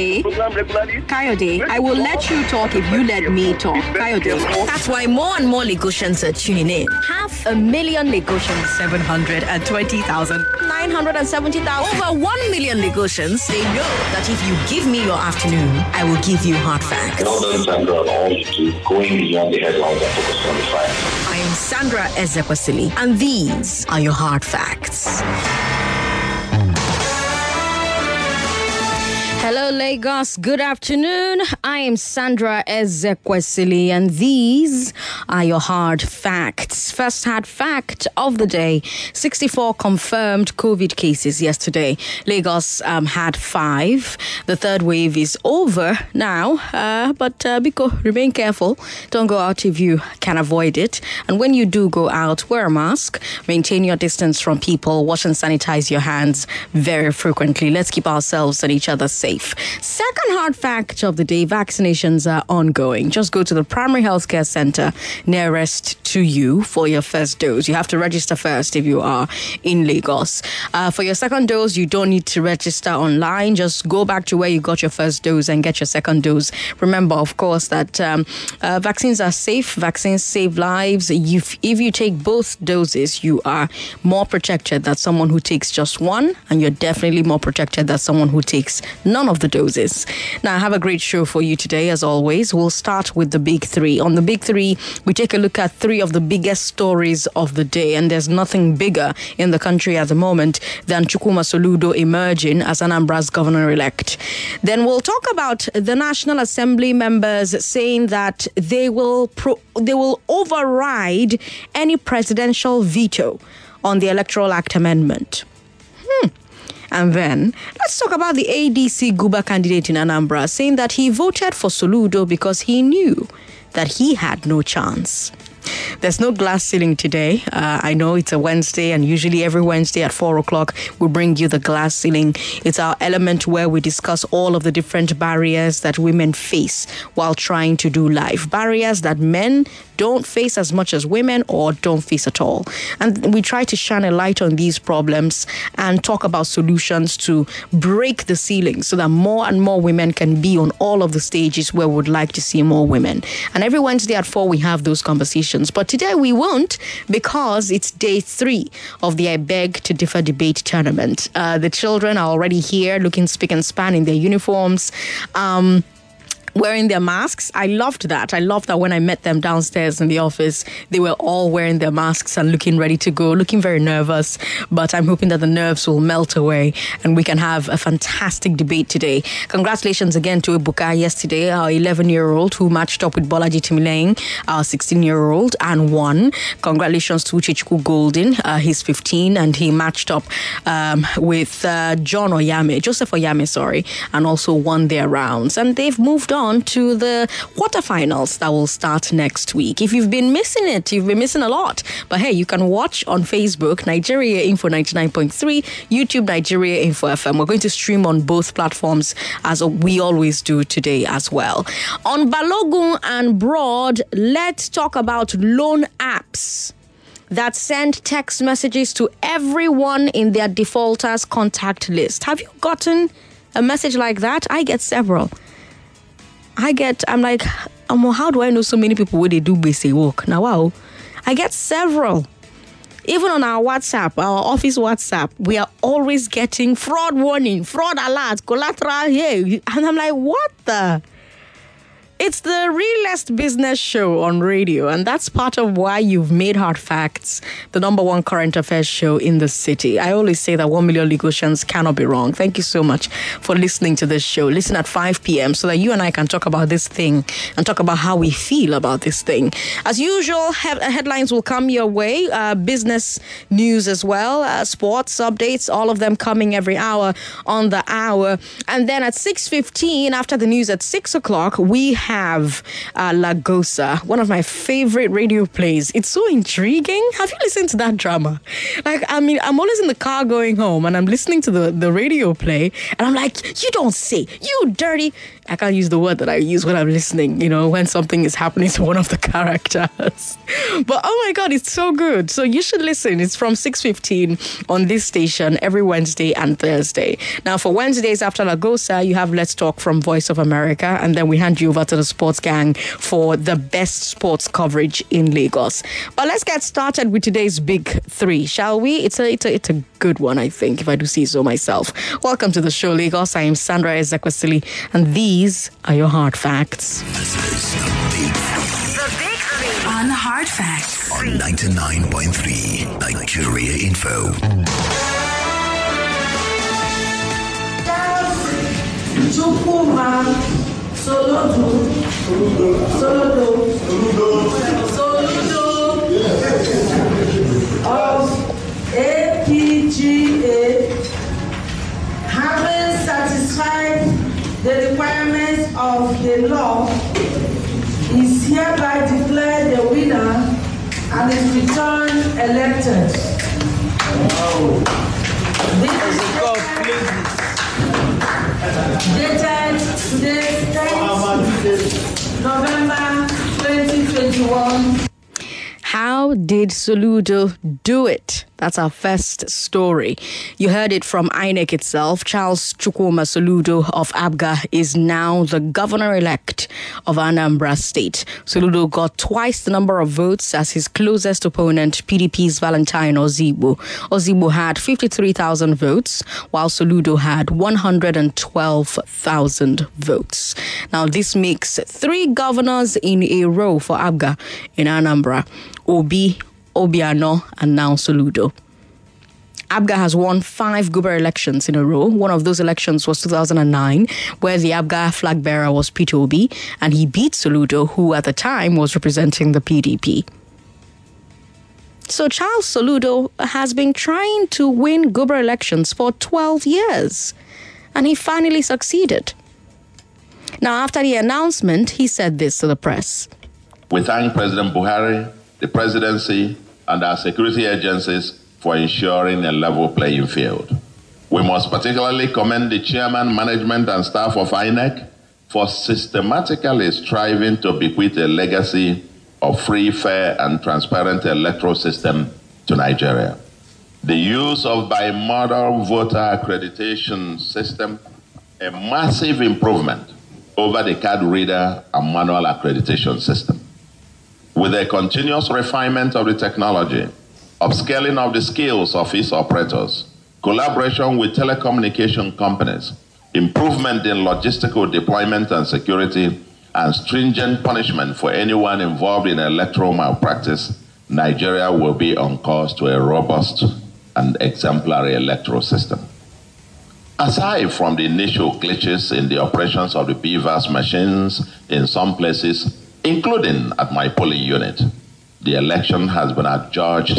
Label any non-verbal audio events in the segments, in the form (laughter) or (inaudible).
Kayode. Kayode, I will let you talk if you let me talk. Kayode. That's why more and more Lagosians are tuning in. Half a million Lagosians. 720,000. 970,000. Over 1 million Lagosians. They know that if you give me your afternoon, I will give you hard facts. In order to all you to going beyond the headlines and focus on the facts. I am Sandra Ezekwesili, and these are your hard facts. Hello, Lagos. Good afternoon. I am Sandra Ezekwesili, and these are your hard facts. First hard fact of the day 64 confirmed COVID cases yesterday. Lagos um, had five. The third wave is over now, uh, but uh, Biko, remain careful. Don't go out if you can avoid it. And when you do go out, wear a mask, maintain your distance from people, wash and sanitize your hands very frequently. Let's keep ourselves and each other safe. Second hard fact of the day vaccinations are ongoing. Just go to the primary healthcare center nearest to you for your first dose. You have to register first if you are in Lagos. Uh, for your second dose, you don't need to register online. Just go back to where you got your first dose and get your second dose. Remember, of course, that um, uh, vaccines are safe, vaccines save lives. If, if you take both doses, you are more protected than someone who takes just one, and you're definitely more protected than someone who takes none of the doses. Now, I have a great show for you today, as always. We'll start with the big three. On the big three, we take a look at three of the biggest stories of the day, and there's nothing bigger in the country at the moment than Chukwuma Soludo emerging as Anambra's governor elect. Then we'll talk about the National Assembly members saying that they will pro- they will override any presidential veto on the Electoral Act amendment. Hmm. And then let's talk about the ADC Guber candidate in Anambra saying that he voted for Soludo because he knew that he had no chance. There's no glass ceiling today. Uh, I know it's a Wednesday, and usually every Wednesday at 4 o'clock, we bring you the glass ceiling. It's our element where we discuss all of the different barriers that women face while trying to do life. Barriers that men don't face as much as women or don't face at all. And we try to shine a light on these problems and talk about solutions to break the ceiling so that more and more women can be on all of the stages where we would like to see more women. And every Wednesday at 4, we have those conversations. But today we won't because it's day three of the I Beg to Differ debate tournament. Uh, the children are already here looking spick and span in their uniforms. Um, wearing their masks. I loved that. I loved that when I met them downstairs in the office, they were all wearing their masks and looking ready to go, looking very nervous. But I'm hoping that the nerves will melt away and we can have a fantastic debate today. Congratulations again to Ibuka yesterday, our 11 year old who matched up with Bolaji Timilehin, our 16 year old, and won. Congratulations to Uchichku Golden. Uh, he's 15 and he matched up um, with uh, John Oyame, Joseph Oyame, sorry, and also won their rounds. And they've moved on to the quarterfinals that will start next week. If you've been missing it, you've been missing a lot. But hey, you can watch on Facebook, Nigeria Info 99.3, YouTube Nigeria Info FM. We're going to stream on both platforms as we always do today as well. On Balogun and Broad, let's talk about loan apps that send text messages to everyone in their defaulters contact list. Have you gotten a message like that? I get several. I get, I'm like, um, how do I know so many people where they do basic work? Now, wow, I get several. Even on our WhatsApp, our office WhatsApp, we are always getting fraud warning, fraud alert, collateral here. And I'm like, what the? It's the realest business show on radio, and that's part of why you've made Hard Facts the number one current affairs show in the city. I always say that 1 million Lagosians cannot be wrong. Thank you so much for listening to this show. Listen at 5 p.m. so that you and I can talk about this thing and talk about how we feel about this thing. As usual, he- headlines will come your way, uh, business news as well, uh, sports updates, all of them coming every hour on the hour. And then at 6.15, after the news at 6 o'clock, we have uh, Lagosa, one of my favorite radio plays. It's so intriguing. Have you listened to that drama? Like, I mean, I'm always in the car going home and I'm listening to the, the radio play and I'm like, you don't say, you dirty. I can't use the word that I use when I'm listening, you know, when something is happening to one of the (laughs) characters. but oh my god, it's so good. So you should listen. It's from 6:15 on this station every Wednesday and Thursday. Now for Wednesdays after Lagosa, you have Let's Talk from Voice of America and then we hand you over to the Sports Gang for the best sports coverage in Lagos. But let's get started with today's big 3, shall we? It's a it's a it's a good one, I think, if I do see so myself. Welcome to the show, Lagos. I am Sandra Ezekwesili, and these are your hard facts. The Big Three. On Hard Facts. on 99.3 Nigeria Info. Chukwuma Solodu Solodo Soludo. Of APGA having satisfied the requirements of the law is hereby declared the winner and is returned elected. This is dated today, 10th November 2021. How did Soludo do it? That's our first story. You heard it from INEC itself. Charles Chukwuma Soludo of APGA is now the governor elect of Anambra State. Soludo got twice the number of votes as his closest opponent, PDP's Valentine Ozigbo. Ozigbo had 53,000 votes, while Soludo had 112,000 votes. Now, this makes three governors in a row for APGA in Anambra. Obi, Obiano, and now Soludo. APGA has won five Guber elections in a row. One of those elections was 2009, where the APGA flag bearer was Peter Obi, and he beat Soludo, who at the time was representing the PDP. So Charles Soludo has been trying to win Guber elections for 12 years, and he finally succeeded. Now, after the announcement, he said this to the press. We thank President Buhari, the presidency, and our security agencies for ensuring a level playing field. We must particularly commend the chairman, management, and staff of INEC for systematically striving to bequeath a legacy of free, fair, and transparent electoral system to Nigeria. The use of bimodal voter accreditation system, a massive improvement over the card reader and manual accreditation system. With a continuous refinement of the technology, upscaling of the skills of its operators, collaboration with telecommunication companies, improvement in logistical deployment and security, and stringent punishment for anyone involved in electoral malpractice, Nigeria will be on course to a robust and exemplary electoral system. Aside from the initial glitches in the operations of the BVAS machines in some places, including at my polling unit, the election has been adjudged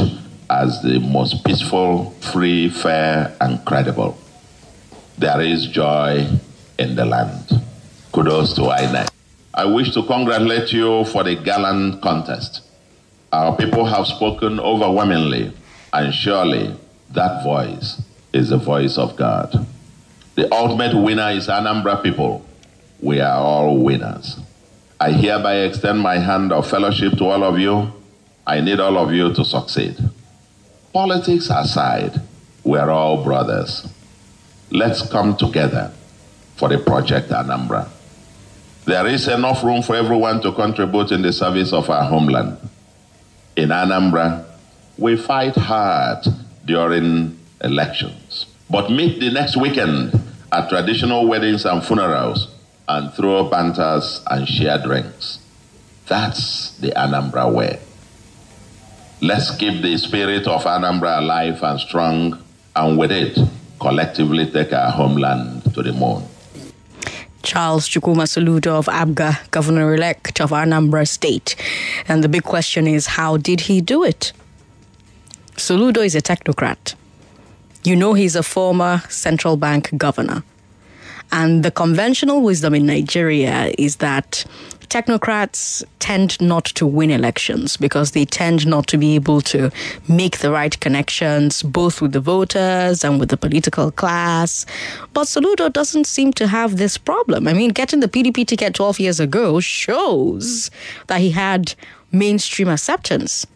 as the most peaceful, free, fair, and credible. There is joy in the land. Kudos to INEC. I wish to congratulate you for the gallant contest. Our people have spoken overwhelmingly, and surely that voice is the voice of God. The ultimate winner is Anambra people. We are all winners. I hereby extend my hand of fellowship to all of you. I need all of you to succeed. Politics aside, we're all brothers. Let's come together for the project Anambra. There is enough room for everyone to contribute in the service of our homeland. In Anambra, we fight hard during elections, but meet the next weekend at traditional weddings and funerals and throw banters and share drinks. That's the Anambra way. Let's keep the spirit of Anambra alive and strong, and with it, collectively take our homeland to the moon. Charles Chukwuma Soludo of APGA, governor elect of Anambra State. And the big question is how did he do it? Soludo is a technocrat. You know, he's a former central bank governor. And the conventional wisdom in Nigeria is that technocrats tend not to win elections because they tend not to be able to make the right connections both with the voters and with the political class. But Soludo doesn't seem to have this problem. I mean, getting the PDP ticket 12 years ago shows that he had mainstream acceptance.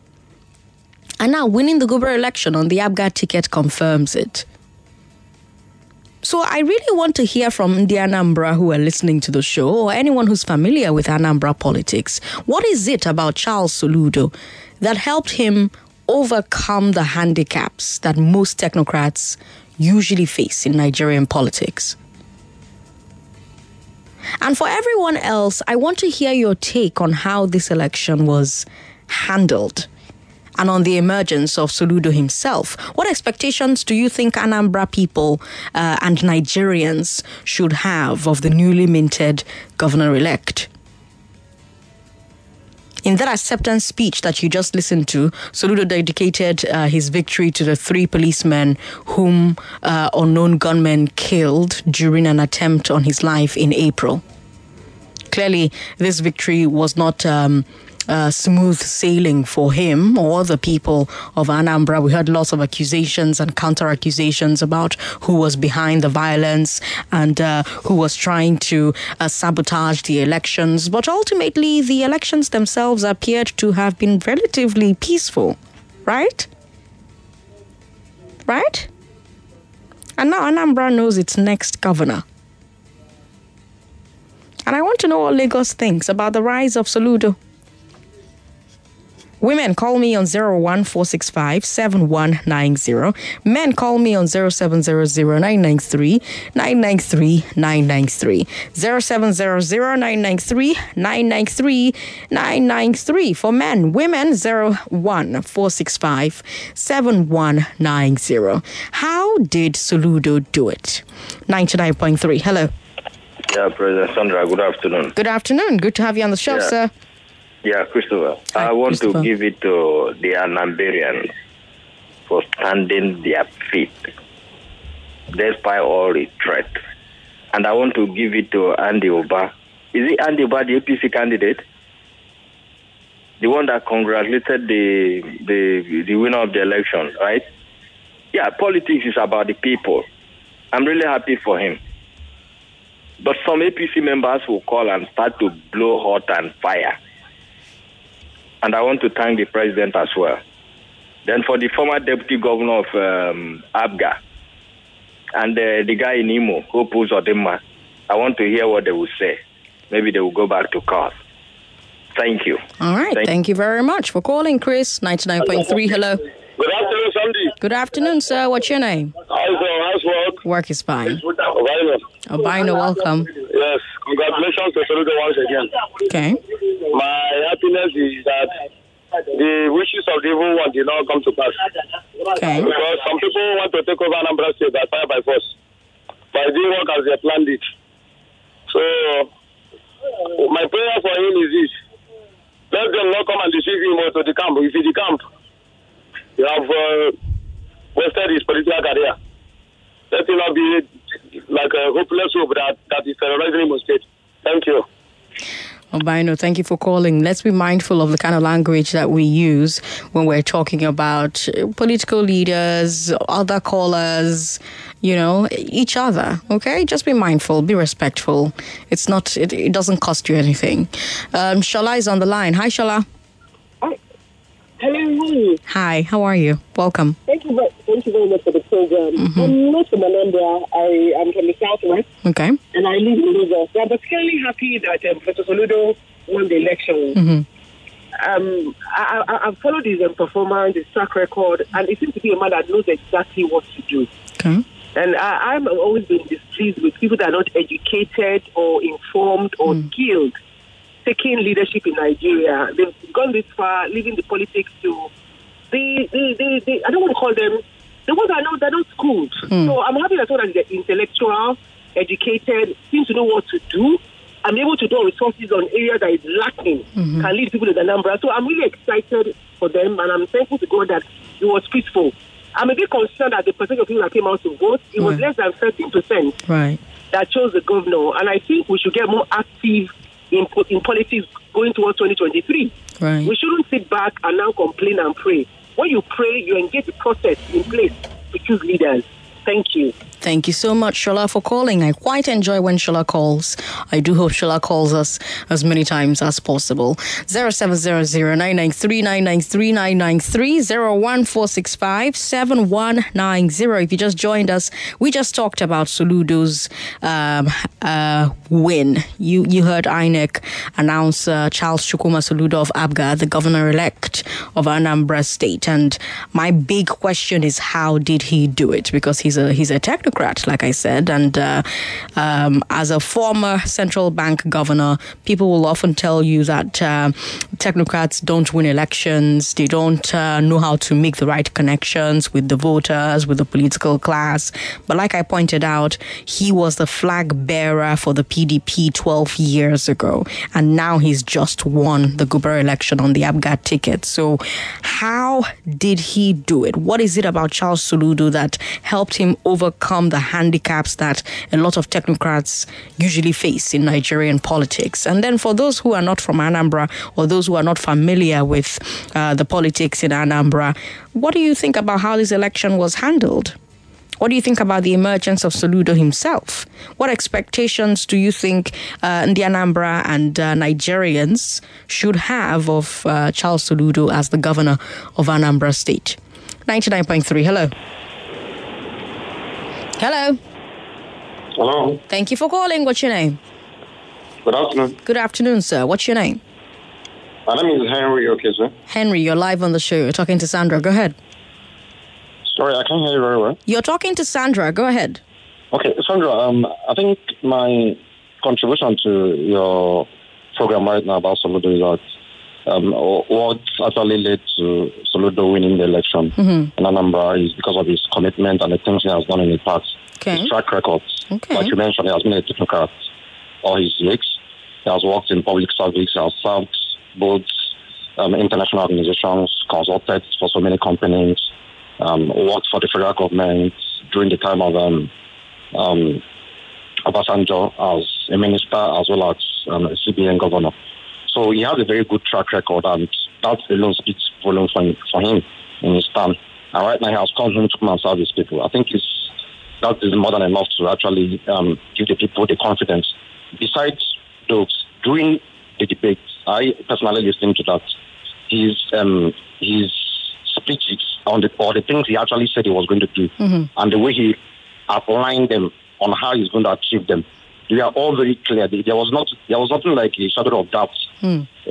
And now winning the Guber election on the APGA ticket confirms it. So I really want to hear from the Anambra who are listening to the show or anyone who's familiar with Anambra politics. What is it about Charles Soludo that helped him overcome the handicaps that most technocrats usually face in Nigerian politics? And for everyone else, I want to hear your take on how this election was handled and on the emergence of Soludo himself. What expectations do you think Anambra people uh, and Nigerians should have of the newly minted governor elect? In that acceptance speech that you just listened to, Soludo dedicated uh, his victory to the three policemen whom uh, unknown gunmen killed during an attempt on his life in April. Clearly, this victory was not um, uh, smooth sailing for him or the people of Anambra. We heard lots of accusations and counter accusations about who was behind the violence and uh, who was trying to uh, sabotage the elections. But ultimately, the elections themselves appeared to have been relatively peaceful, right? Right? And now Anambra knows its next governor. And I want to know what Lagos thinks about the rise of Soludo. Women call me on 01465 7190. Men call me on 0700 993 993 993. 0700 993 993 993. For men, women 01465 7190. How did Soludo do it? 99.3. Hello. Yeah, President Sandra, good afternoon. Good afternoon. Good to have you on the show, Yeah. sir. Yeah, Christopher. Hi, I want Christopher. to give it to the Anambarians for standing their feet despite all the threat. And I want to give it to Andy Uba. Is it Andy Uba, the APC candidate? The one that congratulated the, the, the winner of the election, right? Yeah, politics is about the people. I'm really happy for him. But some APC members will call and start to blow hot and fire. And I want to thank the president as well. Then for the former deputy governor of um, APGA and uh, the guy in Imo, Hope Uzodinma, I want to hear what they will say. Maybe they will go back to court. Thank you. All right. Thank- Thank you very much for calling, Chris. 99.3. Hello. Good afternoon, Sandy. Good afternoon, sir. What's your name? How's, uh, how's work? Work is fine. Obino. Albino, welcome. Yes, congratulations to Soludo once again. Okay. My happiness is that the wishes of the evil one did not come to pass. Okay. Because some people want to take over Anambra State by fire by force. But didn't work as they planned it. So, my prayer for him is this. Let them not come and deceive him or to the camp. If he's the camp, you have uh, wasted his political career. Let him not be like a hopeless hope that, that is terrorizing him state. Thank you. Albino, thank you for calling. Let's be mindful of the kind of language that we use when we're talking about political leaders, other callers, you know, each other. Okay, just be mindful, be respectful. It's not, it, it doesn't cost you anything. Um, Shala is on the line. Hi, Shala. Hi. Hello, Hi, how are you? Welcome. Thank you, very, thank you very much for the program. I'm not from Anambra. I am from the southwest, Okay. and I live in Lagos. I'm particularly happy that um, Professor Soludo won the election. Um, I, I, I've followed his um, performance, his track record, and he seems to be a man that knows exactly what to do. Okay. And I, I've always been displeased with people that are not educated or informed or skilled taking leadership in Nigeria. They've gone this far, leaving the politics to the, the, the, the I don't want to call them the ones that are not, they're not schooled. Hmm. So I'm happy that someone that is intellectual, educated, seems to know what to do. I'm able to draw resources on areas that is lacking, mm-hmm. can lead people to the number. So I'm really excited for them, and I'm thankful to God that it was peaceful. I'm a bit concerned that the percentage of people that came out to vote, it was Right. less than 13% Right. that chose the governor. And I think we should get more active in, in politics going towards 2023. Right. We shouldn't sit back and now complain and pray. When you pray, you engage the process in place to choose leaders. Thank you. Thank you so much, Shola, for calling. I quite enjoy when Shola calls. I do hope Shola calls us as many times as possible. 0700-993-993, If you just joined us, we just talked about Soludo's um, uh, win. You you heard INEC announce uh, Charles Chukwuma Soludo of APGA, the governor-elect of Anambra State. And my big question is, how did he do it? Because he's a he's a technocrat, like I said, and uh, um, as a former central bank governor, people will often tell you that uh, technocrats don't win elections. They don't uh, know how to make the right connections with the voters, with the political class. But like I pointed out, he was the flag bearer for the PDP 12 years ago, and now he's just won the Guber election on the Abgat ticket. So, how did he do it? What is it about Charles Soludo that helped him overcome the handicaps that a lot of technocrats usually face in Nigerian politics? And then, for those who are not from Anambra or those who are not familiar with uh, the politics in Anambra, what do you think about how this election was handled? What do you think about the emergence of Soludo himself? What expectations do you think uh, the Anambra and uh, Nigerians should have of uh, Charles Soludo as the governor of Anambra State? 99.3, hello. Hello. Hello. Thank you for calling. What's your name? Good afternoon. Good afternoon, sir. What's your name? My name is Henry. Okay, sir. Henry, you're live on the show. You're talking to Sandra. Go ahead. Sorry, I can't hear you very well. You're talking to Sandra. Go ahead. Okay, Sandra. Um, I think my contribution to your program right now about Soludo is that um, what actually led to Soludo winning the election Mhm. in Anambra is because of his commitment and the things he has done in the past. Okay. His track record. Okay. Like you mentioned, he has been a technocrat all his years. He has worked in public service. He has served both um, international organizations, consulted for so many companies, um, worked for the federal government during the time of um, um, Obasanjo as a minister as well as um, a CBN governor. So he has a very good track record, and that alone speaks volumes for, for him in his time. And right now, he has come home to come and serve his people. I think it's, that is more than enough to actually um, give the people the confidence. Besides those, during the debate, I personally listened to that. His um, his speeches on the or the things he actually said he was going to do, and the way he outlined them on how he's going to achieve them. They are all very clear. There was not there was nothing like a shadow of doubt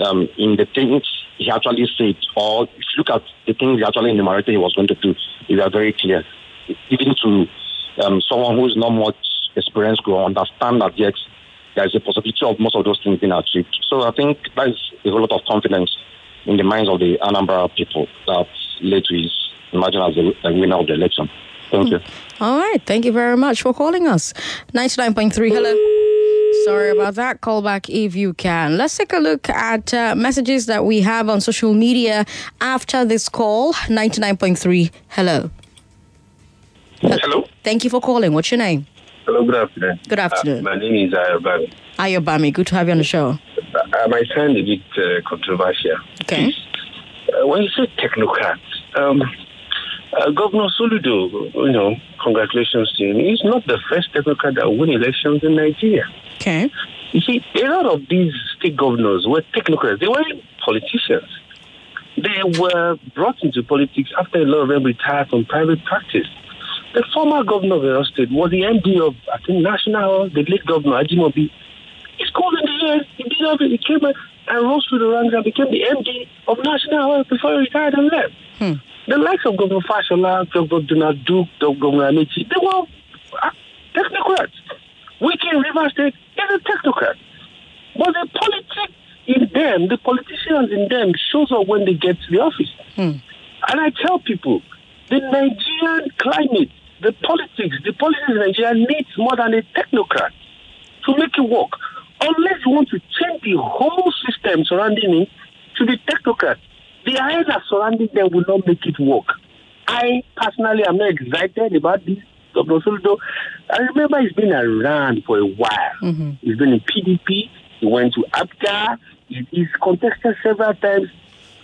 um, in the things he actually said, or if you look at the things he actually enumerated he was going to do, they were very clear. Even to um, someone who is not much experienced will understand that yes, there is a possibility of most of those things being achieved. So I think that is a lot of confidence in the minds of the Anambra people that led to his emerging as the, the winner of the election. Thank you. All right. Thank you very much for calling us. 99.3. Hello. Sorry about that. Call back if you can. Let's take a look at uh, messages that we have on social media after this call. 99.3. Hello. Hello. Thank you for calling. What's your name? Hello, good afternoon. Good afternoon. Uh, my name is Ayobami. Ayobami. Good to have you on the show. I might sound a bit uh, controversial. Okay. Uh, when you say technocrat, um, uh, Governor Soludo, you know, congratulations to him. He's not the first technocrat that won elections in Nigeria. Okay. You see, a lot of these state governors were technocrats. They weren't politicians. They were brought into politics after a lot of them retired from private practice. The former governor of the state was the MD of, I think, National, the late governor, Ajimobi. He's called in the years. He did everything. He came and rose through the ranks and became the MD of National before he retired and left. The likes of Governor Fashola, Governor Donald Duke, Governor Amaechi, they were are technocrats. Wike in River State is a technocrat. But the politics in them, the politicians in them, shows up when they get to the office. Hmm. And I tell people, the Nigerian climate, the politics, the politics in Nigeria needs more than a technocrat to make it work. Unless you want to change the whole system surrounding it to the technocrat, the eyes that surrounding them will not make it work. I personally am not excited about this. Soludo, I remember he's been around for a while. Mm-hmm. He's been in PDP. He went to APGA. He, he's contested several times.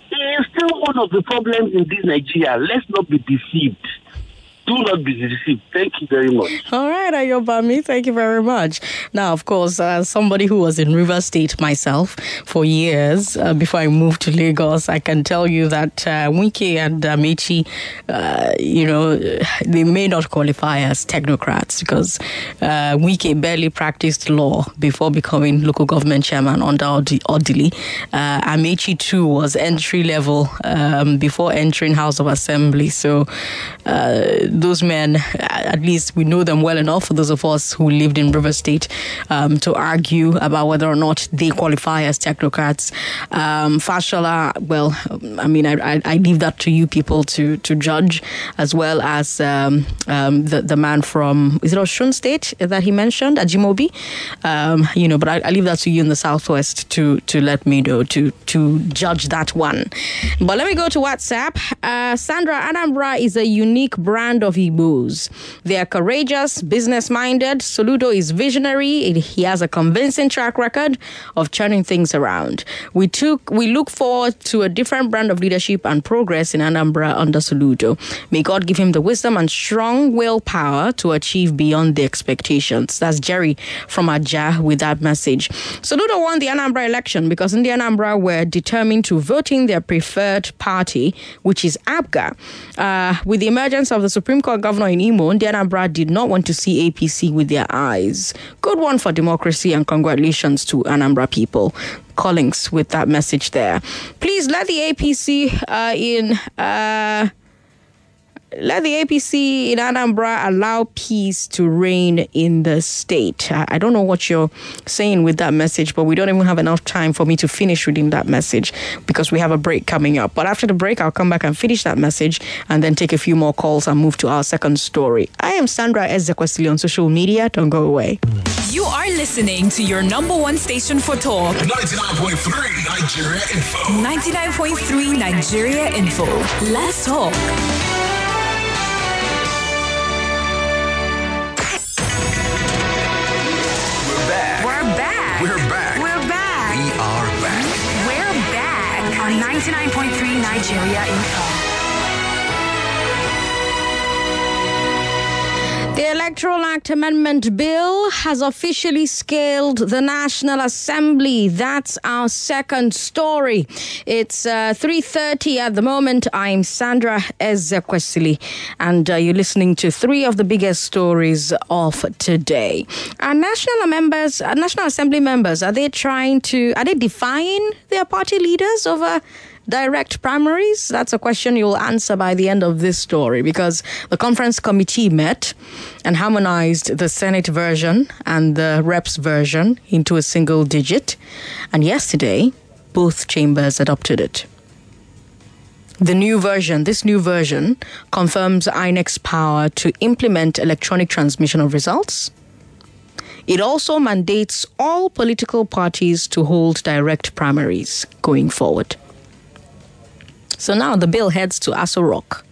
He is still one of the problems in this Nigeria. Let's not be deceived. Do not be deceived. Thank you very much. All right, Ayobami, thank you very much. Now, of course, uh, somebody who was in River State myself for years uh, before I moved to Lagos, I can tell you that uh, Wike and Amaechi, uh, you know, they may not qualify as technocrats because uh, Wike barely practiced law before becoming local government chairman under Odili. Uh, Amaechi, too, was entry level um, before entering House of Assembly. So, uh, those men, at least we know them well enough for those of us who lived in River State um, to argue about whether or not they qualify as technocrats. Um, Fashola, well, I mean, I, I, I, leave that to you people to, to judge, as well as um, um the, the man from, is it Osun State that he mentioned, Ajimobi? Um, you know, but I, I, leave that to you in the Southwest to, to let me know, to, to judge that one. But let me go to WhatsApp. Uh, Sandra Anambra is a unique brand of Igbos. They are courageous, business minded. Soludo is visionary. He has a convincing track record of turning things around. We took we look forward to a different brand of leadership and progress in Anambra under Soludo. May God give him the wisdom and strong willpower to achieve beyond the expectations. That's Jerry from Aja with that message. Soludo won the Anambra election because in the Anambra were determined to vote in their preferred party, which is APGA. Uh, with the emergence of the Supreme Court governor in Imo, Ndi Anambra did not want to see APC with their eyes. Good one for democracy and congratulations to Anambra people. Collings with that message there. Please let the APC uh, in. Uh, let the APC in Anambra allow peace to reign in the state. I don't know what you're saying with that message, but we don't even have enough time for me to finish reading that message because we have a break coming up. But after the break, I'll come back and finish that message and then take a few more calls and move to our second story. I am Sandra Ezekwesili on social media. Don't go away. You are listening to your number one station for talk 99.3 Nigeria Info. 99.3 Nigeria Info. Let's talk. 99.3 Nigeria Info. The Electoral Act Amendment Bill has officially scaled the National Assembly. That's our second story. It's uh, 3.30 at the moment. I'm Sandra Ezekwesili, and uh, you're listening to three of the biggest stories of today. Our national members, our National Assembly members, are they trying to, are they defying their party leaders over direct primaries? That's a question you'll answer by the end of this story because the conference committee met and harmonized the Senate version and the reps version into a single digit. And yesterday, both chambers adopted it. The new version, this new version, confirms INEC's power to implement electronic transmission of results. It also mandates all political parties to hold direct primaries going forward. So now the bill heads to Aso Rock,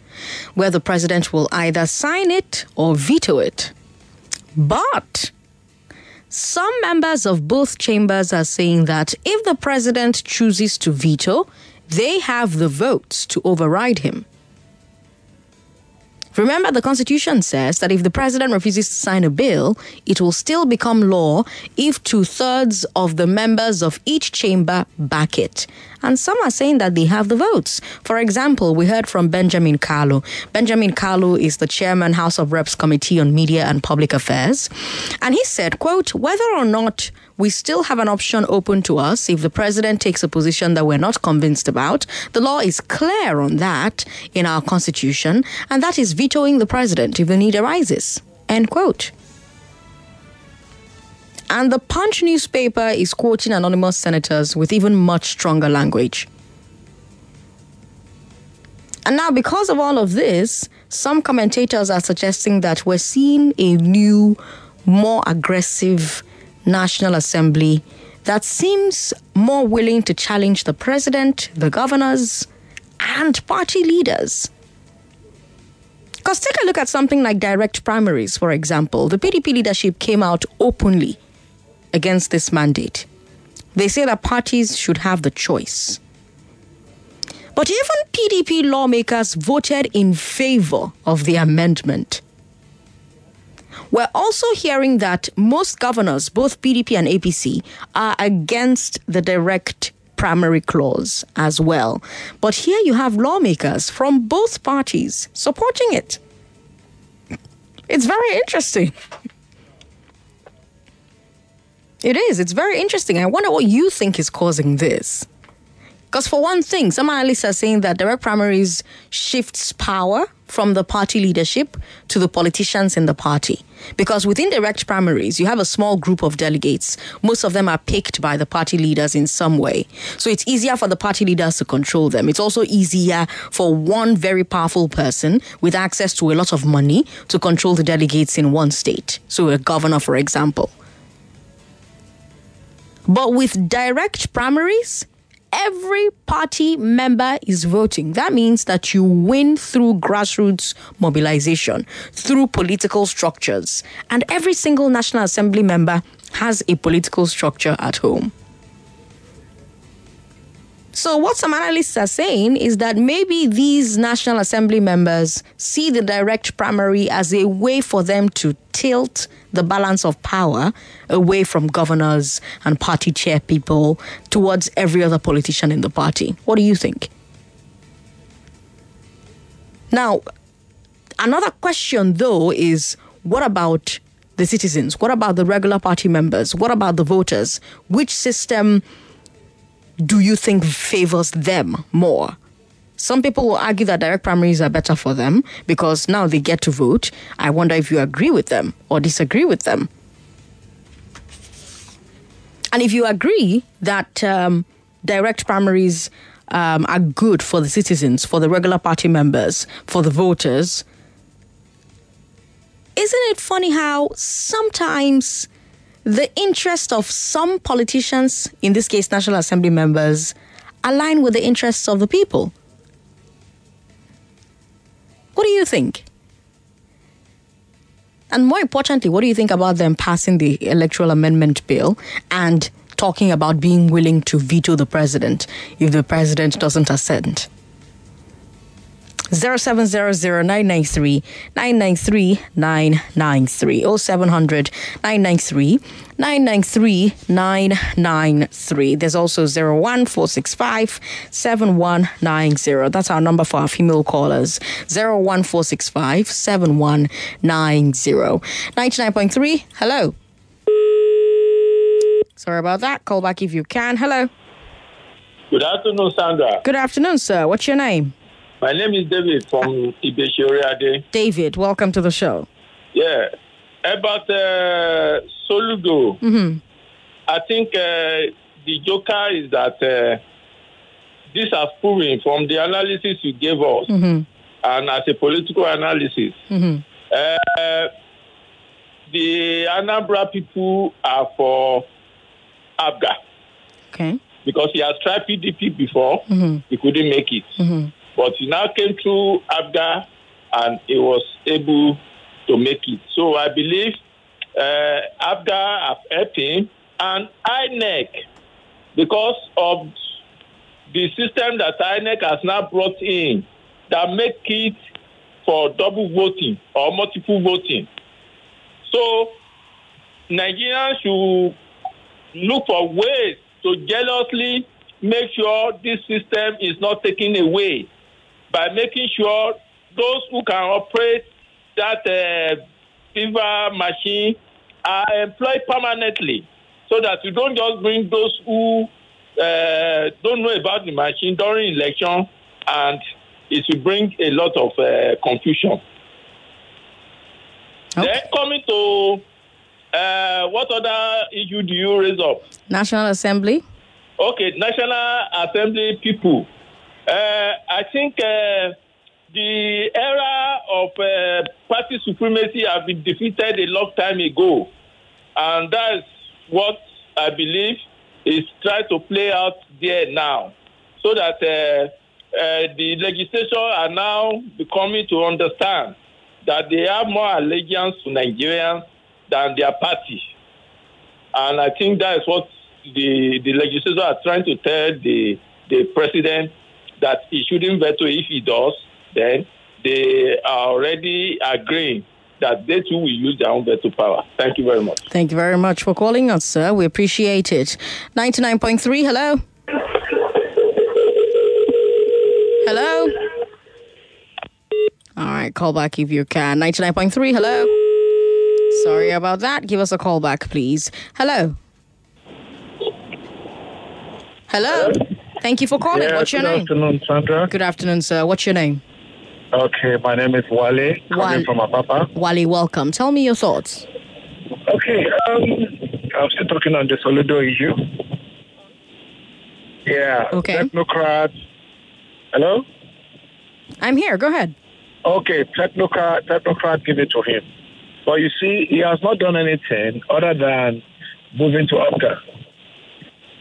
where the president will either sign it or veto it. But some members of both chambers are saying that if the president chooses to veto, they have the votes to override him. Remember, the Constitution says that if the president refuses to sign a bill, it will still become law if two thirds of the members of each chamber back it. And some are saying that they have the votes. For example, we heard from Benjamin Kalu. Benjamin Kalu is the chairman, House of Reps Committee on Media and Public Affairs. And he said, quote, whether or not we still have an option open to us if the president takes a position that we're not convinced about. The law is clear on that in our constitution, and that is vetoing the president if the need arises. End quote. And the Punch newspaper is quoting anonymous senators with even much stronger language. And now, because of all of this, some commentators are suggesting that we're seeing a new, more aggressive National Assembly that seems more willing to challenge the president, the governors, and party leaders. Because take a look at something like direct primaries, for example. The PDP leadership came out openly against this mandate. They say that parties should have the choice. But even PDP lawmakers voted in favor of the amendment. We're also hearing that most governors, both PDP and APC, are against the direct primary clause as well. But here you have lawmakers from both parties supporting it. It's very interesting. It is. It's very interesting. I wonder what you think is causing this. Because for one thing, some analysts are saying that direct primaries shifts power from the party leadership to the politicians in the party. Because within direct primaries, you have a small group of delegates. Most of them are picked by the party leaders in some way. So it's easier for the party leaders to control them. It's also easier for one very powerful person with access to a lot of money to control the delegates in one state. So a governor, for example. But with direct primaries, every party member is voting. That means that you win through grassroots mobilization, through political structures. And every single National Assembly member has a political structure at home. So, what some analysts are saying is that maybe these National Assembly members see the direct primary as a way for them to tilt the balance of power away from governors and party chair people towards every other politician in the party. What do you think? Now, another question though is what about the citizens? What about the regular party members? What about the voters? Which system do you think favors them more? Some people will argue that direct primaries are better for them because now they get to vote. I wonder if you agree with them or disagree with them. And if you agree that um, direct primaries um, are good for the citizens, for the regular party members, for the voters, isn't it funny how sometimes the interest of some politicians, in this case National Assembly members, align with the interests of the people? What do you think? And more importantly, what do you think about them passing the electoral amendment bill and talking about being willing to veto the president if the president doesn't assent? 0700 993 993 993 0700 993 993 993. There's also 01465 7190. That's our number for our female callers 01465 7190. 99.3, hello. Sorry about that. Call back if you can. Hello. Good afternoon, Sandra. Good afternoon, sir. What's your name? My name is David from Ibeshoriade. David, welcome to the show. Yeah. About uh, Soludo, Mm-hmm. I think uh, the joker is that uh, this has proven from the analysis you gave us Mm-hmm. and as a political analysis, Mm-hmm. uh, the Anambra people are for APGA Okay. because he has tried PDP before, Mm-hmm. he couldn't make it. But he now came through APGA and he was able to make it. So I believe uh, APGA have helped him and INEC because of the system that INEC has now brought in that make it for double voting or multiple voting. So Nigerians should look for ways to jealously make sure this system is not taken away by making sure those who can operate that uh, BVAS machine are employed permanently so that you don't just bring those who uh, don't know about the machine during election and it will bring a lot of uh, confusion. Then coming to uh, what other issue do you raise up? National Assembly. Okay, National Assembly people. Uh, I think uh, the era of uh, party supremacy have been defeated a long time ago, and that's what I believe is trying to play out there now, so that the legislature are now becoming to understand that they have more allegiance to Nigerians than their party. And I think that is what the, the legislators are trying to tell the, the president that he shouldn't veto. If he does, then they are already agreeing that they too will use their own veto power. Thank you very much. Thank you very much for calling us, sir. We appreciate it. 99.3, hello. Hello. All right, call back if you can. 99.3, hello. Sorry about that. Give us a call back, please. Hello. Hello. Thank you for calling. What's your good name? Good afternoon, Sandra. Good afternoon, sir. What's your name? Okay, my name is Wale, Wale. from Apapa. Wally, welcome. Tell me your thoughts. Okay, um, I'm still talking on the Soludo issue. Yeah. Okay. Technocrats. Hello? I'm here. Go ahead. Okay, technocrat, technocrat give it to him. But you see, he has not done anything other than moving to APGA.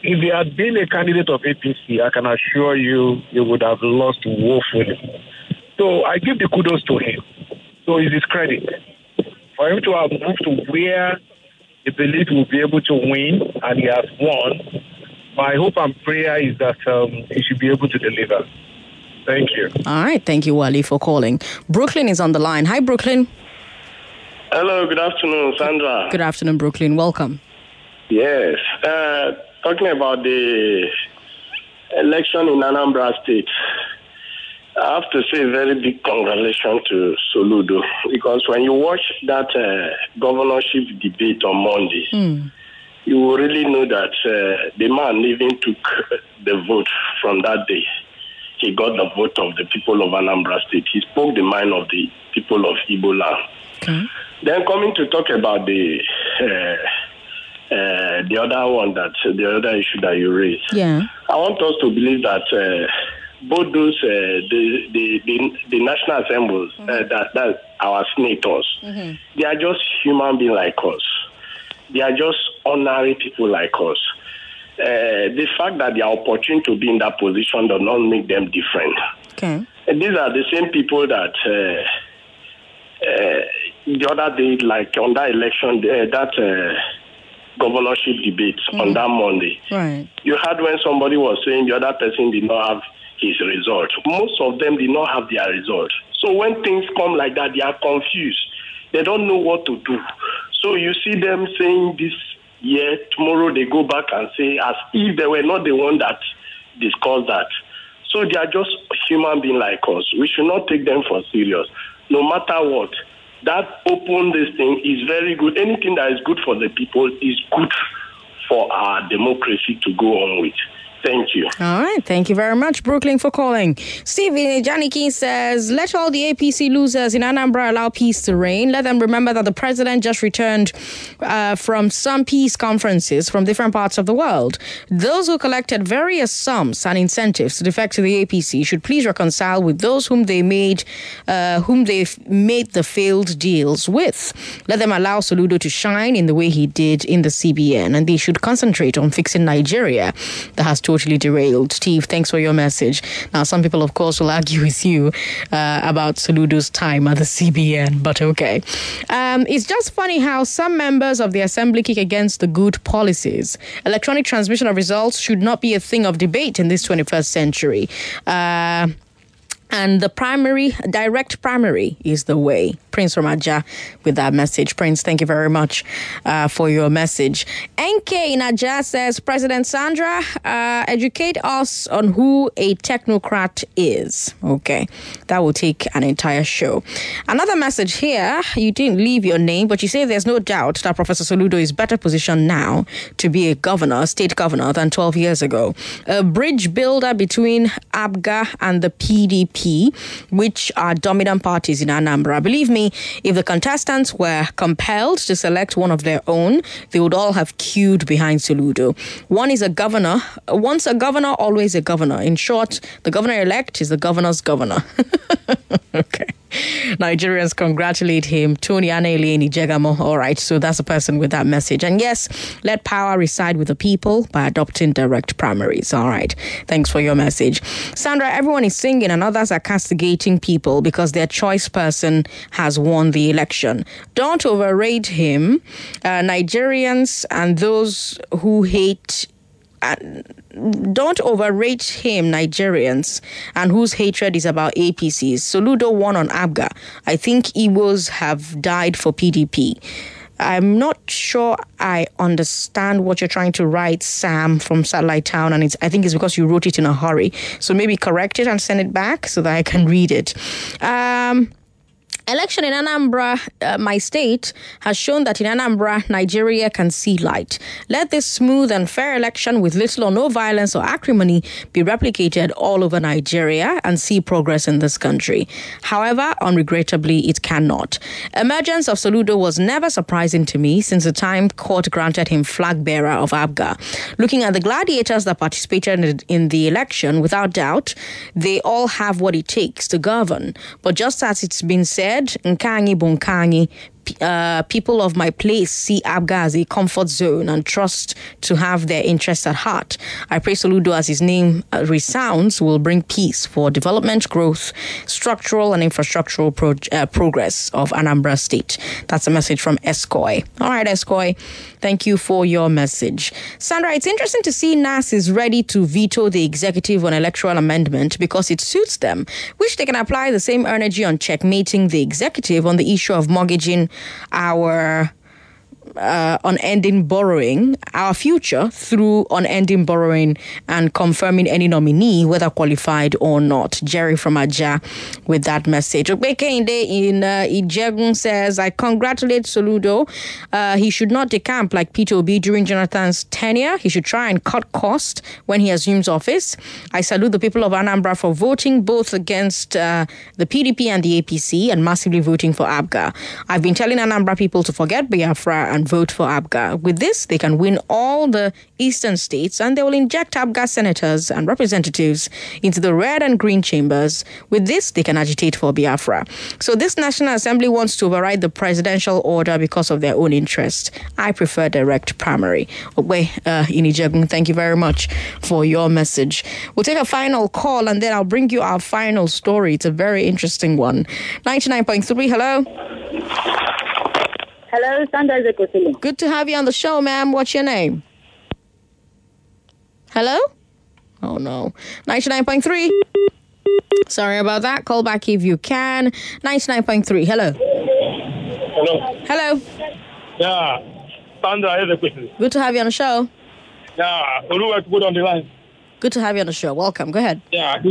If he had been a candidate of APC, I can assure you, he would have lost woefully. So I give the kudos to him. So it's his credit. For him to have moved to where he believes he will be able to win, and he has won, my hope and prayer is that um, he should be able to deliver. Thank you. All right. Thank you, Wally, for calling. Brooklyn is on the line. Hi, Brooklyn. Hello, good afternoon, Sandra. Good afternoon, Brooklyn. Welcome. Yes, uh, talking about the election in Anambra State, I have to say very big congratulations to Soludo because when you watch that uh, governorship debate on Monday, you will really know that uh, the man even took the vote from that day. He got the vote of the people of Anambra State. He spoke the mind of the people of Igbo land. Then coming to talk about the uh, uh, the other one that the other issue that you raised, Yeah. I want us to believe that uh, both those uh, the, the the the national assemblies uh, that that our senators they are just human beings like us. They are just ordinary people like us. Uh, the fact that they are opportune to be in that position does not make them different. Okay. And these are the same people that uh, uh, the other day, like on that election, that uh, governorship debate on mm. that Monday, Right. you heard when somebody was saying the other person did not have his result. Most of them did not have their result. So when things come like that, they are confused. They don't know what to do. So you see them saying this year, tomorrow they go back and say as if they were not the one that discussed that. So they are just human beings like us. We should not take them for serious. No matter what, that open this thing is very good. Anything that is good for the people is good for our democracy to go on with. Thank you. All right. Thank you very much, Brooklyn, for calling. Stephen Janiki says, let all the APC losers in Anambra allow peace to reign. Let them remember that the president just returned uh, from some peace conferences from different parts of the world. Those who collected various sums and incentives to defect to the APC should please reconcile with those whom they made, uh, whom they made the failed deals with. Let them allow Soludo to shine in the way he did in the CBN, and they should concentrate on fixing Nigeria that has totally derailed. Steve, thanks for your message. Now, some people, of course, will argue with you uh, about Soludo's time at the CBN, but okay. Um, it's just funny how some members of the assembly kick against the good policies. Electronic transmission of results should not be a thing of debate in this 21st century. Uh, and the primary, direct primary is the way. Prince Ramaja with that message. Prince, thank you very much uh, for your message. NK in Aja says, President Sandra, uh, educate us on who a technocrat is. Okay, that will take an entire show. Another message here, you didn't leave your name, but you say there's no doubt that Professor Soludo is better positioned now to be a governor, state governor, than 12 years ago. A bridge builder between APGA and the PDP Which are dominant parties in Anambra. Believe me, if the contestants were compelled to select one of their own, they would all have queued behind Soludo. One is a governor. Once a governor, always a governor. In short, the governor elect is the governor's governor. (laughs) (laughs) okay. Nigerians congratulate him. Tony Aneleni Jegamo. All right, so that's a person with that message. And yes, let power reside with the people by adopting direct primaries. All right. Thanks for your message. Sandra, everyone is singing and others are castigating people because their choice person has won the election. Don't overrate him. Uh, Nigerians and those who hate uh, don't overrate him, Nigerians, and whose hatred is about APCs. Soludo won on APGA. I think Igbos have died for PDP. I'm not sure I understand what you're trying to write, Sam, from Satellite Town, and it's I think it's because you wrote it in a hurry. So maybe correct it and send it back so that I can read it. Um, Election in Anambra, uh, my state, has shown that in Anambra, Nigeria can see light. Let this smooth and fair election with little or no violence or acrimony be replicated all over Nigeria and see progress in this country. However, unregrettably, it cannot. Emergence of Soludo was never surprising to me since the time court granted him flag bearer of APGA. Looking at the gladiators that participated in the election, without doubt, they all have what it takes to govern. But just as it's been said, edge nke anyị bụ nke anyị uh, people of my place see APGA as a comfort zone and trust to have their interests at heart. I pray Soludo, as his name uh, resounds, will bring peace for development, growth, structural and infrastructural pro- uh, progress of Anambra State. That's a message from Escoy. All right, Escoy, thank you for your message. Sandra, it's interesting to see NAS is ready to veto the executive on electoral amendment because it suits them, which they can apply the same energy on checkmating the executive on the issue of mortgaging our uh, unending borrowing, our future through unending borrowing and confirming any nominee, whether qualified or not. Jerry from Aja with that message. Obekende in uh, Ijegun says, I congratulate Soludo. Uh, he should not decamp like Peter Obi during Jonathan's tenure. He should try and cut cost when he assumes office. I salute the people of Anambra for voting both against uh, the PDP and the APC and massively voting for APGA. I've been telling Anambra people to forget Biafra and vote for APGA. With this, they can win all the eastern states and they will inject APGA senators and representatives into the red and green chambers. With this, they can agitate for Biafra. So this National Assembly wants to override the presidential order because of their own interest. I prefer direct primary. Wait, uh, thank you very much for your message. We'll take a final call and then I'll bring you our final story. It's a very interesting one. 99.3, hello. Hello, Sandra Ezekwesili. Good to have you on the show, ma'am. What's your name? Hello? Oh no. 99.3. Sorry about that. Call back if you can. 99.3. Hello. Hello. Hello. Yeah. Sandra Ezekwe. Good to have you on the show. Yeah. Oluwa put on the line. Good to have you on the show. Welcome. Go ahead. Yeah.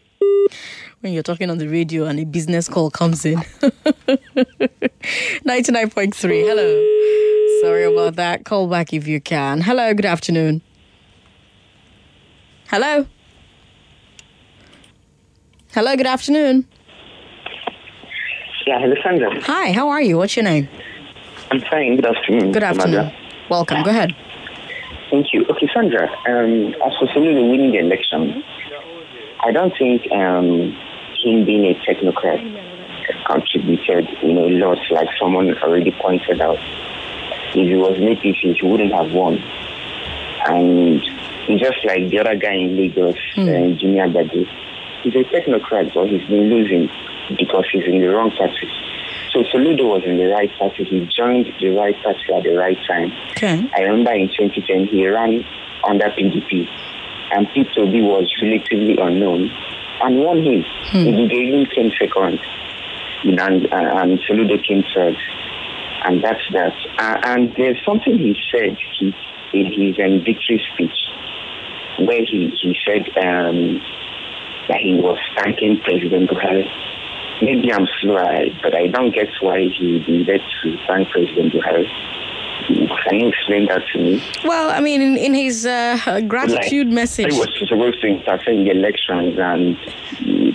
(laughs) when you're talking on the radio and a business call comes in. (laughs) 99.3. Hello. Sorry about that. Call back if you can. Hello, good afternoon. Hello. Hello, good afternoon. Yeah, hello, Sandra. Hi, how are you? What's your name? I'm fine. Good afternoon. Good afternoon. Amanda. Welcome. Go ahead. Thank you. Okay, Sandra, um, as for Soludo winning the election, I don't think um, him being a technocrat contributed, you know, a lot, like someone already pointed out. If he was native, he wouldn't have won. And just like the other guy in Lagos, mm. uh, Junior Badu, he's a technocrat, but he's been losing because he's in the wrong party. So Soludo was in the right party. He joined the right party at the right time. Okay. I remember in 2010 he ran under PDP, and Peter Obi was relatively unknown and won him. Hmm. Ngige came second, and, and Soludo came third. And that's that. Uh, and there's something he said he, in his um, victory speech where he, he said um, that he was thanking President Buhari. Maybe I'm slow, but I don't get why he needed to thank President Buhari. Can you explain that to me? Well, I mean, in, in his uh, gratitude like, message. He was supposed to interfere in the elections and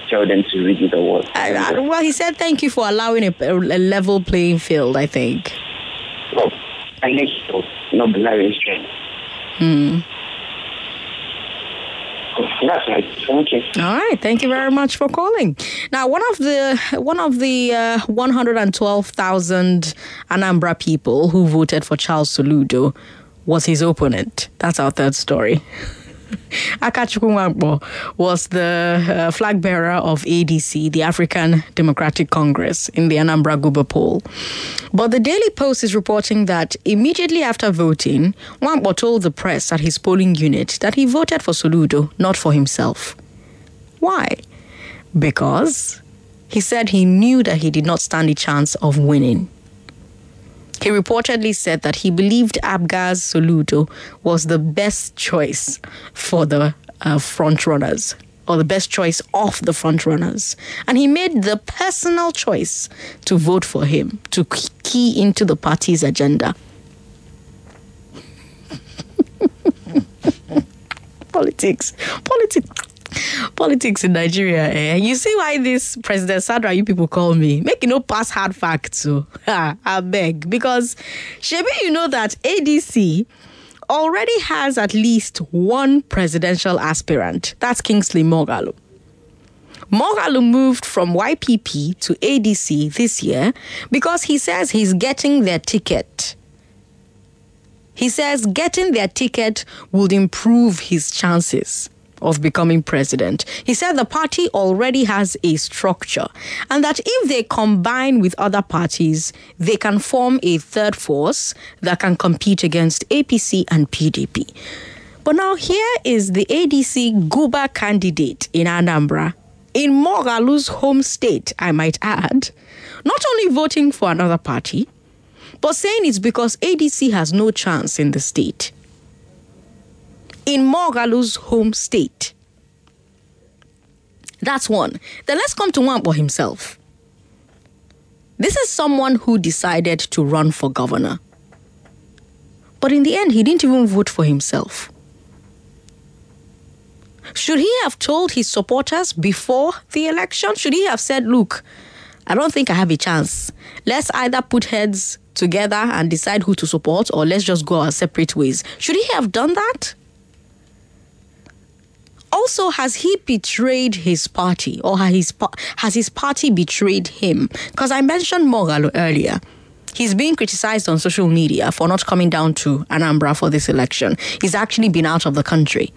tell them to read it or what? Uh, well, he said thank you for allowing a, a level playing field, I think. Well, I think so. Not the strength. Hmm. That's. Thank you. All right. Thank you very much for calling. Now, one of the one of the uh, 112,000 Anambra people who voted for Charles Soludo was his opponent. That's our third story. (laughs) (laughs) Akachukwu was the uh, flag bearer of ADC, the African Democratic Congress, in the Anambra Guber poll. But the Daily Post is reporting that immediately after voting, Nwankpo told the press at his polling unit that he voted for Soludo, not for himself. Why? Because he said he knew that he did not stand a chance of winning. He reportedly said that he believed APGA's Soludo was the best choice for the uh, frontrunners or the best choice of the frontrunners. And he made the personal choice to vote for him, to key into the party's agenda. (laughs) Politics. Politics (laughs) politics in Nigeria, eh? You see why this President Sandra, you people call me. Make you no pass hard facts, (laughs) so I beg. Because Shebi, you know that ADC already has at least one presidential aspirant. That's Kingsley Moghalu. Moghalu moved from YPP to ADC this year because he says he's getting their ticket. He says getting their ticket would improve his chances of becoming president. He said the party already has a structure and that if they combine with other parties, they can form a third force that can compete against APC and PDP. But now here is the ADC Guba candidate in Anambra, in Moghalu's home state, I might add, not only voting for another party, but saying it's because ADC has no chance in the state in Moghalu's home state. That's one. Then let's come to Nwankpo himself. This is someone who decided to run for governor. But in the end, he didn't even vote for himself. Should he have told his supporters before the election? Should he have said, look, I don't think I have a chance. Let's either put heads together and decide who to support, or let's just go our separate ways. Should he have done that? Also has he betrayed his party or has his, has his party betrayed him? Because I mentioned Moghalu earlier. He's being criticized on social media for not coming down to Anambra for this election. He's actually been out of the country.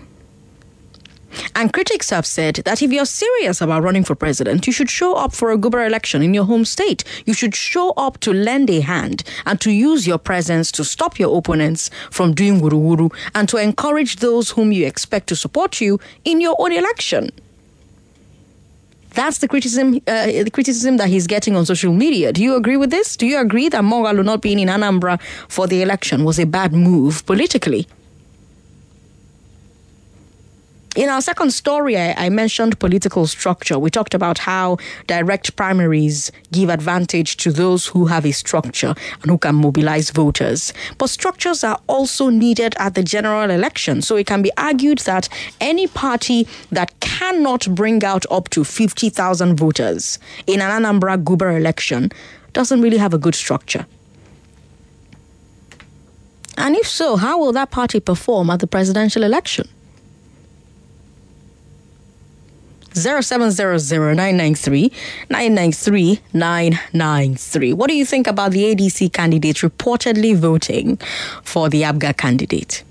And critics have said that if you're serious about running for president, you should show up for a Guber election in your home state. You should show up to lend a hand and to use your presence to stop your opponents from doing wuru wuru and to encourage those whom you expect to support you in your own election. That's the criticism, uh, the criticism that he's getting on social media. Do you agree with this? Do you agree that Moghalu not being in Anambra for the election was a bad move politically? In our second story, I, I, mentioned political structure. We talked about how direct primaries give advantage to those who have a structure and who can mobilize voters. But structures are also needed at the general election. So it can be argued that any party that cannot bring out up to 50,000 voters in an Anambra Guber election doesn't really have a good structure. And if so, how will that party perform at the presidential election? 0700 What do you think about the ADC candidate reportedly voting for the APGA candidate?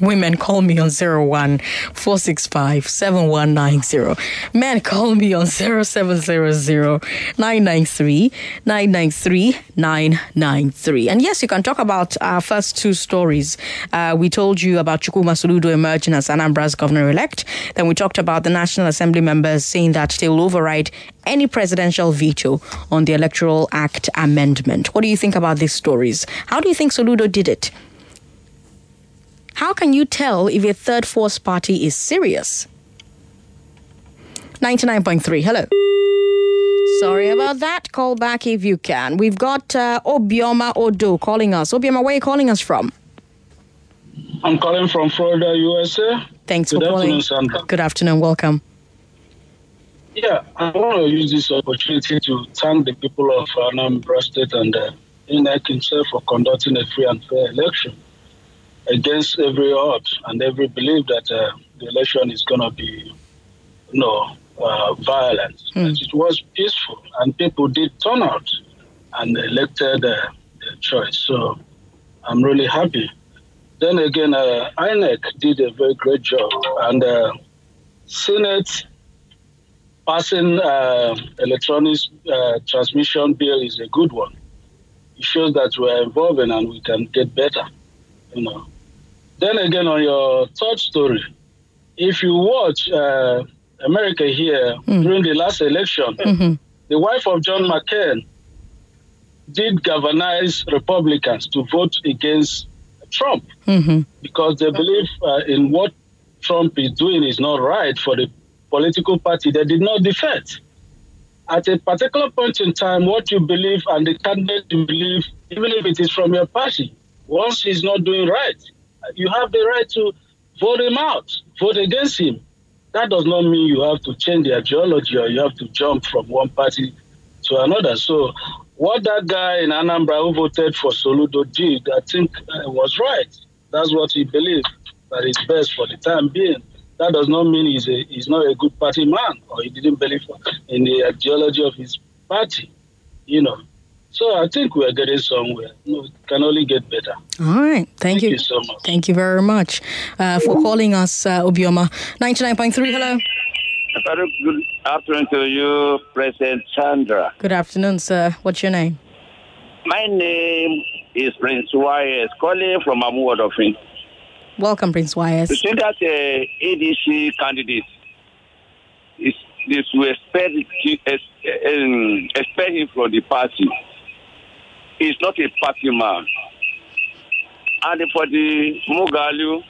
Women call me on 01 465 7190. Men call me on 0700 993 993 993. And yes, you can talk about our first two stories. Uh, we told you about Chukwuma Soludo emerging as Anambra's governor elect. Then we talked about the National Assembly members saying that they will override any presidential veto on the Electoral Act amendment. What do you think about these stories? How do you think Soludo did it? How can you tell if a third force party is serious? 99.3. Hello. Sorry about that. Call back if you can. We've got uh, Obioma Odo calling us. Obioma, where are you calling us from? I'm calling from Florida, USA. Thanks Good for calling. Sandra. Good afternoon. Welcome. Yeah, I want to use this opportunity to thank the people of Anambra State and uh, INEC himself for conducting a free and fair election against every odds and every belief that uh, the election is going to be, you know, uh, violent. But It was peaceful, and people did turn out and elected uh, their choice. So I'm really happy. Then again, uh, INEC did a very great job, and uh, Senate passing uh, electronic uh, transmission bill is a good one. It shows that we're evolving and we can get better, you know. Then again, on your third story, if you watch uh, America here during the last election, the wife of John McCain did galvanize Republicans to vote against Trump Mm-hmm. because they believe uh, in what Trump is doing is not right for the political party they did not defend. At a particular point in time, what you believe and the candidate you believe, even if it is from your party, once he's not doing right, you have the right to vote him out, vote against him. That does not mean you have to change the ideology or you have to jump from one party to another. So, what that guy in Anambra who voted for Soludo did, I think uh, was right. That's what he believed that is best for the time being. That does not mean he's a, he's not a good party man or he didn't believe in the ideology of his party, you know. So I think we're getting somewhere. No, it can only get better. All right. Thank, you. so much. Thank you very much uh, for calling us, uh, Obioma. 99.3. Hello. Very good afternoon to you, President Sandra. Good afternoon, sir. What's your name? My name is Prince Wise, calling from Amuwo-Odofin. Welcome, Prince You Wise. see that uh, ADC candidate is this we expect, ex- um, expect him from the party. He's not a party man. And for the Moghalu,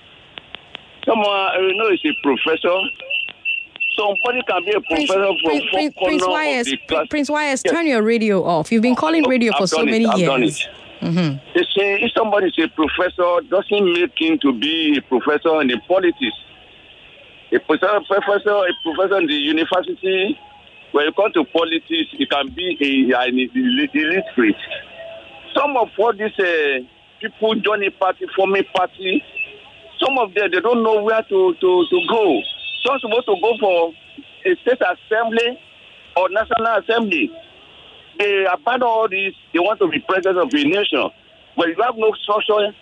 someone you know is a professor. Somebody can be a professor from Prince, four Prince, Prince corner Wise, of the class. Prince Wise, turn your radio off. You've been calling radio for I've so done it, many I've years. Mm-hmm. They say if somebody is a professor, doesn't make him to be a professor in the politics. A professor, professor, a professor in the university, when you come to politics, you can be a, an illiterate. Some of all these uh, people joining party, forming party, some of them they don't know where to, to, to go. Some supposed to go for a state assembly or national assembly they abandon all this. They want to be president of the nation, but you have no structure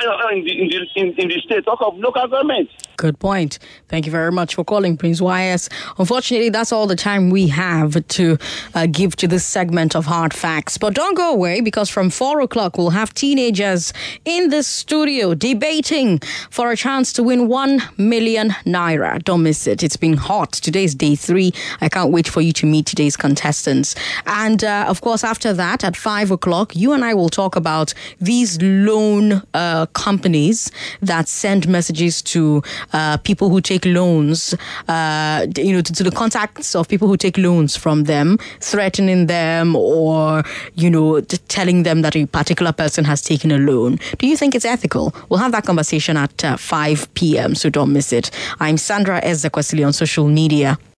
uh, in the, in the, in, the state. Talk of local government. Good point. Thank you very much for calling, Prince Wise. Unfortunately, that's all the time we have to uh, give to this segment of Hard Facts. But don't go away because from four o'clock, we'll have teenagers in the studio debating for a chance to win one million naira. Don't miss it. It's been hot. Today's day three. I can't wait for you to meet today's contestants. And uh, of course, after that, at five o'clock, you and I will talk about these loan uh, companies that send messages to uh, people who take loans, uh, you know, to, to the contacts of people who take loans from them, threatening them or, you know, telling them that a particular person has taken a loan. Do you think it's ethical? We'll have that conversation at uh, 5 p.m., so don't miss it. I'm Sandra Ezekwesili on social media.